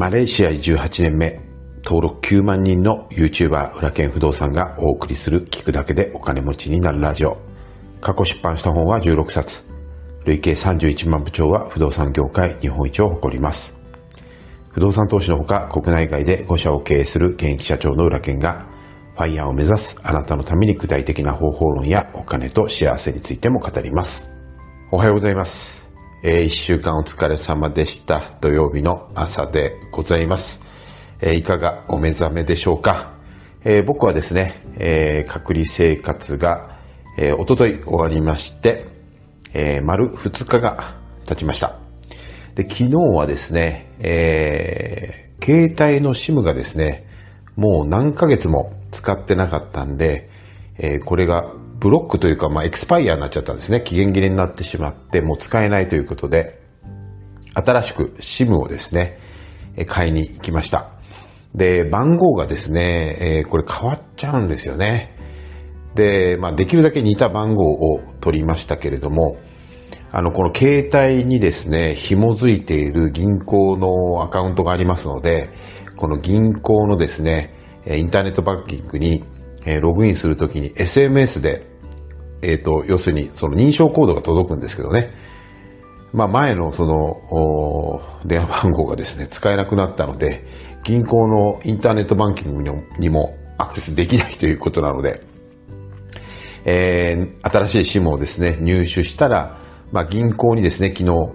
マレーシア18年目、登録9万人の YouTuber 裏剣不動産がお送りする聞くだけでお金持ちになるラジオ。過去出版した本は16冊。累計31万部長は不動産業界日本一を誇ります。不動産投資のほか国内外で5社を経営する現役社長の裏剣がファイヤーを目指すあなたのために具体的な方法論やお金と幸せについても語ります。おはようございます。えー、一週間お疲れ様でした。土曜日の朝でございます。えー、いかがお目覚めでしょうか？えー、僕はですね、えー、隔離生活が、えー、おととい終わりまして、えー、丸2日が経ちました。で、昨日はですね、えー、携帯の SIM がですね、もう何ヶ月も使ってなかったんで、えー、これがブロックというか、まあ、エクスパイアになっちゃったんですね。期限切れになってしまって、もう使えないということで、新しく SIM をですね、買いに行きました。で、番号がですね、えー、これ変わっちゃうんですよね。で、まあ、できるだけ似た番号を取りましたけれども、あの、この携帯にですね、紐づいている銀行のアカウントがありますので、この銀行のですね、インターネットバンキングにログインするときに SMS でえっ、ー、と、要するにその認証コードが届くんですけどね。まあ前のその、電話番号がですね、使えなくなったので、銀行のインターネットバンキングにもアクセスできないということなので、えー、新しい SIM をですね、入手したら、まあ銀行にですね、昨日行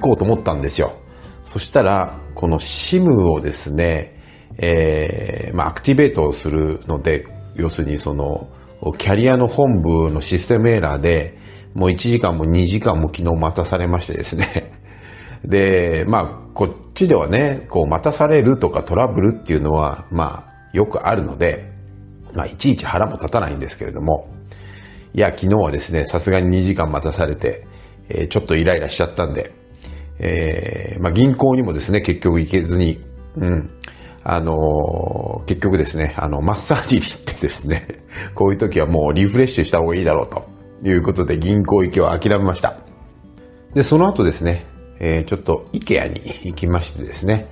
こうと思ったんですよ。そしたら、この SIM をですね、えー、まあアクティベートをするので、要するにその、キャリアの本部のシステムエラーで、もう1時間も2時間も昨日待たされましてですね。で、まあ、こっちではね、こう待たされるとかトラブルっていうのは、まあ、よくあるので、まあ、いちいち腹も立たないんですけれども、いや、昨日はですね、さすがに2時間待たされて、えー、ちょっとイライラしちゃったんで、えー、まあ、銀行にもですね、結局行けずに、うん、あの、結局ですね、あの、マッサージに行ってですね、こういう時はもうリフレッシュした方がいいだろうということで銀行行きを諦めました。で、その後ですね、えー、ちょっと IKEA に行きましてですね、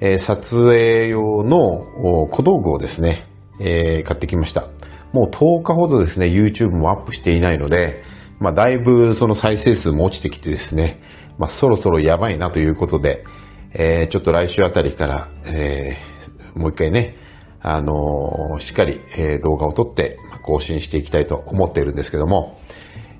えー、撮影用の小道具をですね、えー、買ってきました。もう10日ほどですね、YouTube もアップしていないので、まあ、だいぶその再生数も落ちてきてですね、まあ、そろそろやばいなということで、えー、ちょっと来週あたりから、えー、もう一回ね、あの、しっかり、え、動画を撮って更新していきたいと思っているんですけども、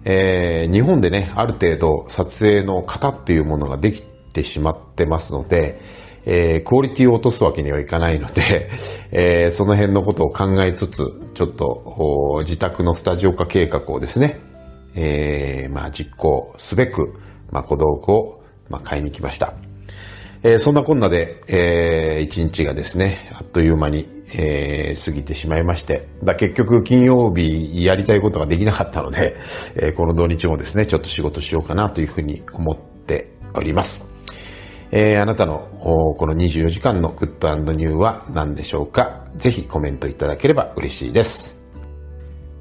えー、日本でね、ある程度撮影の型っていうものができてしまってますので、えー、クオリティを落とすわけにはいかないので、えー、その辺のことを考えつつ、ちょっと自宅のスタジオ化計画をですね、えー、まあ実行すべく、まあ小道具を、まあ、買いに来ました。えー、そんなこんなで、えー、一日がですね、あっという間に、えー、過ぎてしまいまして、だ結局金曜日やりたいことができなかったので、えー、この土日もですね、ちょっと仕事しようかなというふうに思っております。えー、あなたのこの24時間のグッドニューは何でしょうか？ぜひコメントいただければ嬉しいです。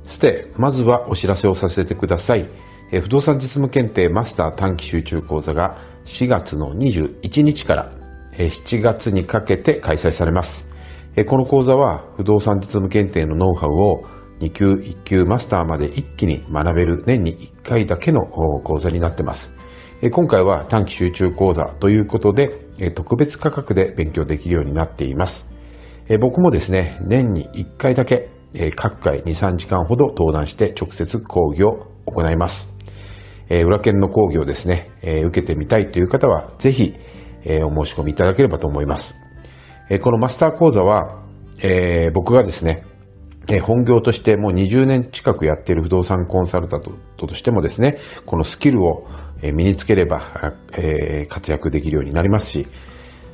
さて、まずはお知らせをさせてください。えー、不動産実務検定マスター短期集中講座が4月の21日から7月にかけて開催されます。この講座は不動産実務検定のノウハウを2級1級マスターまで一気に学べる年に1回だけの講座になっています。今回は短期集中講座ということで特別価格で勉強できるようになっています。僕もですね、年に1回だけ各回2、3時間ほど登壇して直接講義を行います。裏剣の講義をですね、受けてみたいという方は、ぜひ、お申し込みいただければと思います。このマスター講座は、えー、僕がですね、本業としてもう20年近くやっている不動産コンサルタントとしてもですね、このスキルを身につければ、えー、活躍できるようになりますし、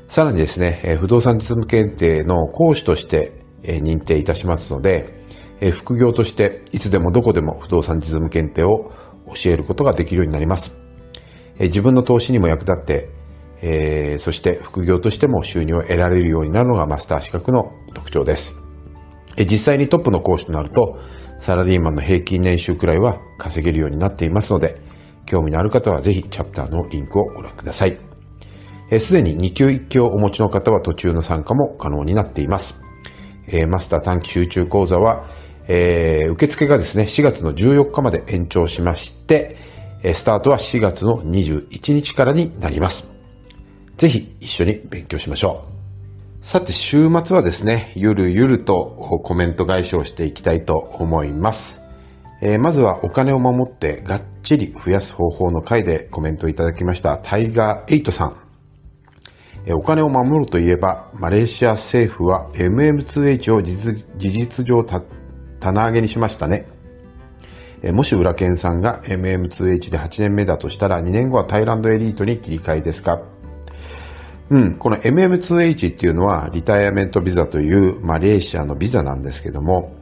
さらにですね、不動産実務検定の講師として認定いたしますので、副業としていつでもどこでも不動産実務検定を教えることができるようになります。自分の投資にも役立って、えー、そして副業としても収入を得られるようになるのがマスター資格の特徴です。え実際にトップの講師となると、サラリーマンの平均年収くらいは稼げるようになっていますので、興味のある方はぜひチャプターのリンクをご覧ください。す、で、に2級1級をお持ちの方は途中の参加も可能になっています。えー、マスター短期集中講座は、えー、受付がですね、4月の14日まで延長しまして、スタートは4月の21日からになります。ぜひ一緒に勉強しましょう。さて、週末はですね、ゆるゆるとコメント返しをしていきたいと思います。えー、まずはお金を守ってがっちり増やす方法の回でコメントいただきましたタイガー8さん。え、お金を守るといえば、マレーシア政府は MM2H を事実上棚上げにしましたね。えー、もし裏剣さんが MM2H で8年目だとしたら2年後はタイランドエリートに切り替えですか？うん、この MM2H っていうのはリタイアメントビザというマレーシアのビザなんですけども、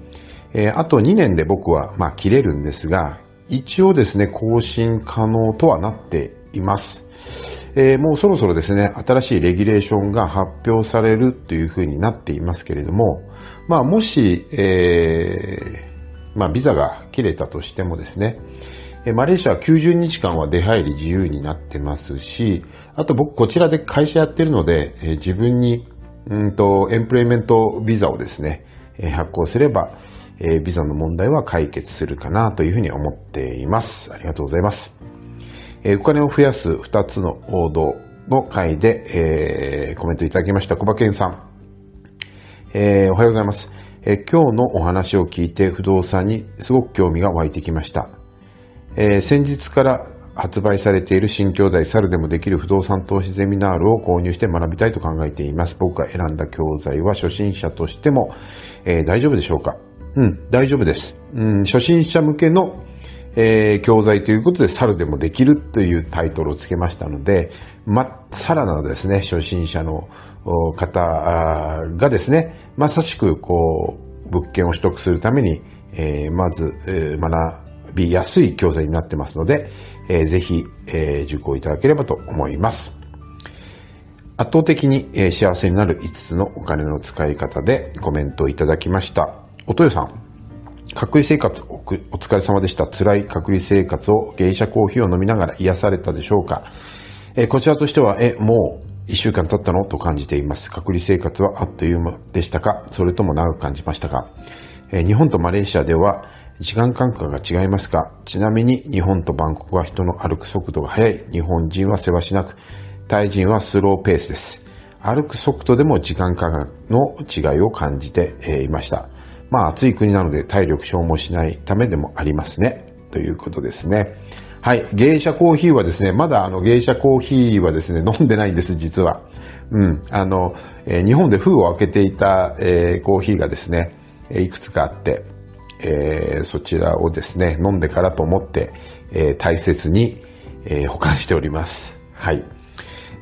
えー、あと2年で僕は、まあ、切れるんですが、一応ですね、更新可能とはなっています。えー、もうそろそろですね、新しいレギュレーションが発表されるというふうになっていますけれども、まあ、もし、えー、まあ、ビザが切れたとしてもですね、マレーシアは90日間は出入り自由になってますし、あと僕こちらで会社やってるので、自分に、うんと、エンプロイメントビザをですね、発行すれば、ビザの問題は解決するかなというふうに思っています。ありがとうございます。お金を増やす2つの王道の回で、えー、コメントいただきました小馬健さん。えー、おはようございます。えー、今日のお話を聞いて不動産にすごく興味が湧いてきました。えー、先日から発売されている新教材、猿でもできる不動産投資ゼミナールを購入して学びたいと考えています。僕が選んだ教材は初心者としても、えー、大丈夫でしょうか？うん、大丈夫です。うん、初心者向けの、えー、教材ということで、猿でもできるというタイトルをつけましたので、ま、さらなですね、初心者の方がですね、まさしく、こう、物件を取得するために、えー、まず、えー、学びやすい教材になってますので、えー、ぜひ、えー、受講いただければと思います。圧倒的に、えー、幸せになる5つのお金の使い方でコメントをいただきました。おとよさん、隔離生活お疲れ様でした。辛い隔離生活を芸者コーヒーを飲みながら癒されたでしょうか？えー、こちらとしては、え、もう一週間経ったの？と感じています。隔離生活はあっという間でしたか？それとも長く感じましたか、えー、日本とマレーシアでは時間感覚が違いますかちなみに日本とバンコクは人の歩く速度が速い。日本人はせわしなく、タイ人はスローペースです。歩く速度でも時間感覚の違いを感じていました。まあ暑い国なので体力消耗しないためでもありますね。ということですね。はい。芸者コーヒーはですね、まだあの芸者コーヒーはですね、飲んでないんです、実は。うん。あの、えー、日本で封を開けていた、えー、コーヒーがですね、いくつかあって、えー、そちらをですね、飲んでからと思って、えー、大切に、えー、保管しております。はい。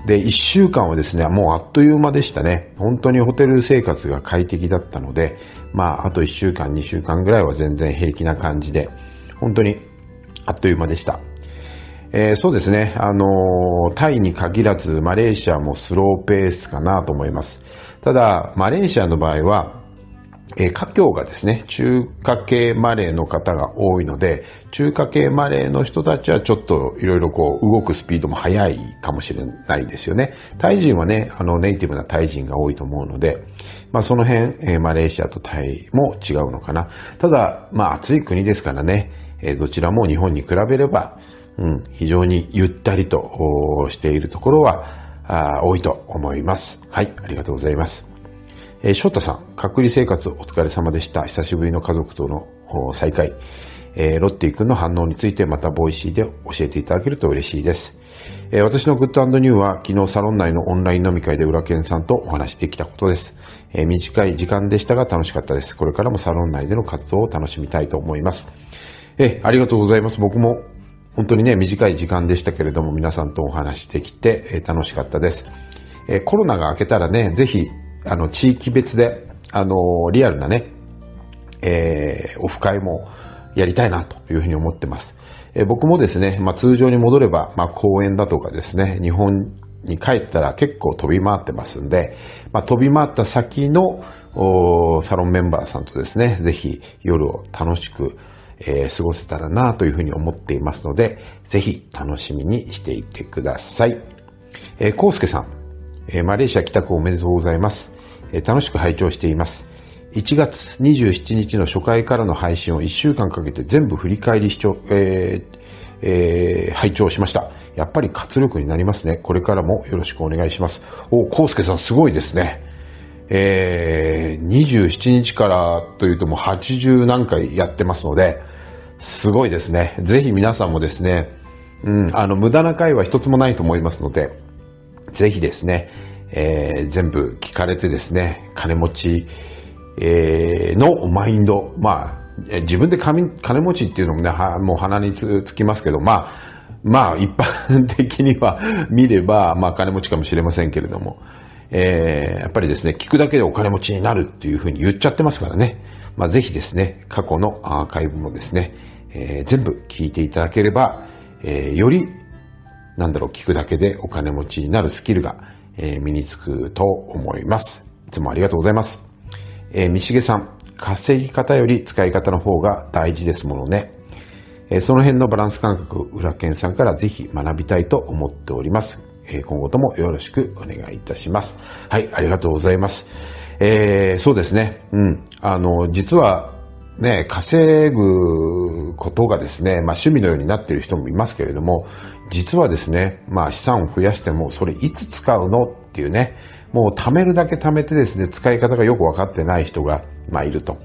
で、一週間はですね、もうあっという間でしたね。本当にホテル生活が快適だったので、まあ、あと一週間、二週間ぐらいは全然平気な感じで、本当にあっという間でした。えー、そうですね、あのー、タイに限らず、マレーシアもスローペースかなと思います。ただ、マレーシアの場合は、えー、華僑がですね、中華系マレーの方が多いので、中華系マレーの人たちはちょっといろいろこう動くスピードも速いかもしれないですよね。タイ人はね、あのネイティブなタイ人が多いと思うので、まあその辺、えー、マレーシアとタイも違うのかな。ただ、まあ暑い国ですからね、えー、どちらも日本に比べれば、うん、非常にゆったりとしているところはあ多いと思います。はい、ありがとうございます。えー、翔太さん、隔離生活お疲れ様でした。久しぶりの家族との再会。えー、ロッティ君の反応についてまた Voicy で教えていただけると嬉しいです。えー、私の Good New は昨日サロン内のオンライン飲み会で浦健さんとお話できたことです。えー、短い時間でしたが楽しかったです。これからもサロン内での活動を楽しみたいと思います。えありがとうございます。僕も本当にね、短い時間でしたけれども皆さんとお話できて、え楽しかったです。えコロナが明けたらね、ぜひあの、地域別で、あの、リアルなね、えー、オフ会もやりたいなというふうに思ってます。えー、僕もですね、まあ、通常に戻れば、まあ、公園だとかですね、日本に帰ったら結構飛び回ってますんで、まあ、飛び回った先のサロンメンバーさんとですね、ぜひ夜を楽しく、えー、過ごせたらなというふうに思っていますので、ぜひ楽しみにしていてください。えー、コウスケさん。えー、マレーシア帰宅おめでとうございます。楽しく拝聴しています。1月27日の初回からの配信を1週間かけて全部振り返り視聴、えーえー、拝聴しました。やっぱり活力になりますね。これからもよろしくお願いします。お、コウスケさんすごいですね。えー、27日からというともう80何回やってますので、すごいですね。ぜひ皆さんもですね、うん、あの、無駄な回は一つもないと思いますので、ぜひですね、えー、全部聞かれてですね、金持ち、えー、のマインド、まあ、自分で金持ちっていうのもね、はもう鼻につつきますけど、まあ、まあ、一般的には 見れば、まあ、金持ちかもしれませんけれども、えー、やっぱりですね、聞くだけでお金持ちになるっていうふうに言っちゃってますからね。まあ、ぜひですね、過去のアーカイブもですね、えー、全部聞いていただければ、えー、より、なんだろう、聞くだけでお金持ちになるスキルが、えー、身につくと思います。いつもありがとうございます。えー、みしげさん、稼ぎ方より使い方の方が大事ですものね。えー、その辺のバランス感覚、裏剣さんからぜひ学びたいと思っております。えー、今後ともよろしくお願いいたします。はい、ありがとうございます。えー、そうですね。うん。あの、実は、ね、稼ぐことがですね、まあ趣味のようになっている人もいますけれども、実はですね、まあ資産を増やしても、それいつ使うのっていうね、もう貯めるだけ貯めてですね、使い方がよくわかってない人が、まあいると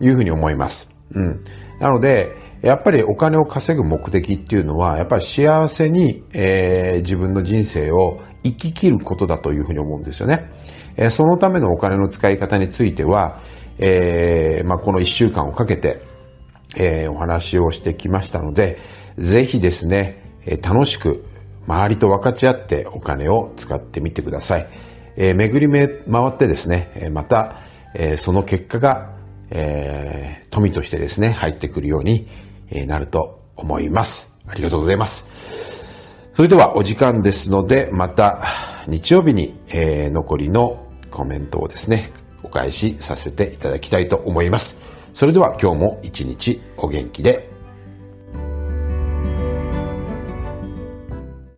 いうふうに思います。うん。なので、やっぱりお金を稼ぐ目的っていうのは、やっぱり幸せに、えー、自分の人生を生き切ることだというふうに思うんですよね。えー、そのためのお金の使い方については、えー、まあ、この一週間をかけて、え、お話をしてきましたので、ぜひですね、え楽しく周りと分かち合ってお金を使ってみてください。えー、巡り回ってですね、また、えー、その結果が、えー、富としてですね、入ってくるようになると思います。ありがとうございます。それではお時間ですので、また日曜日に、え、残りのコメントをですね、お返しさせていただきたいと思います。それでは今日も一日お元気で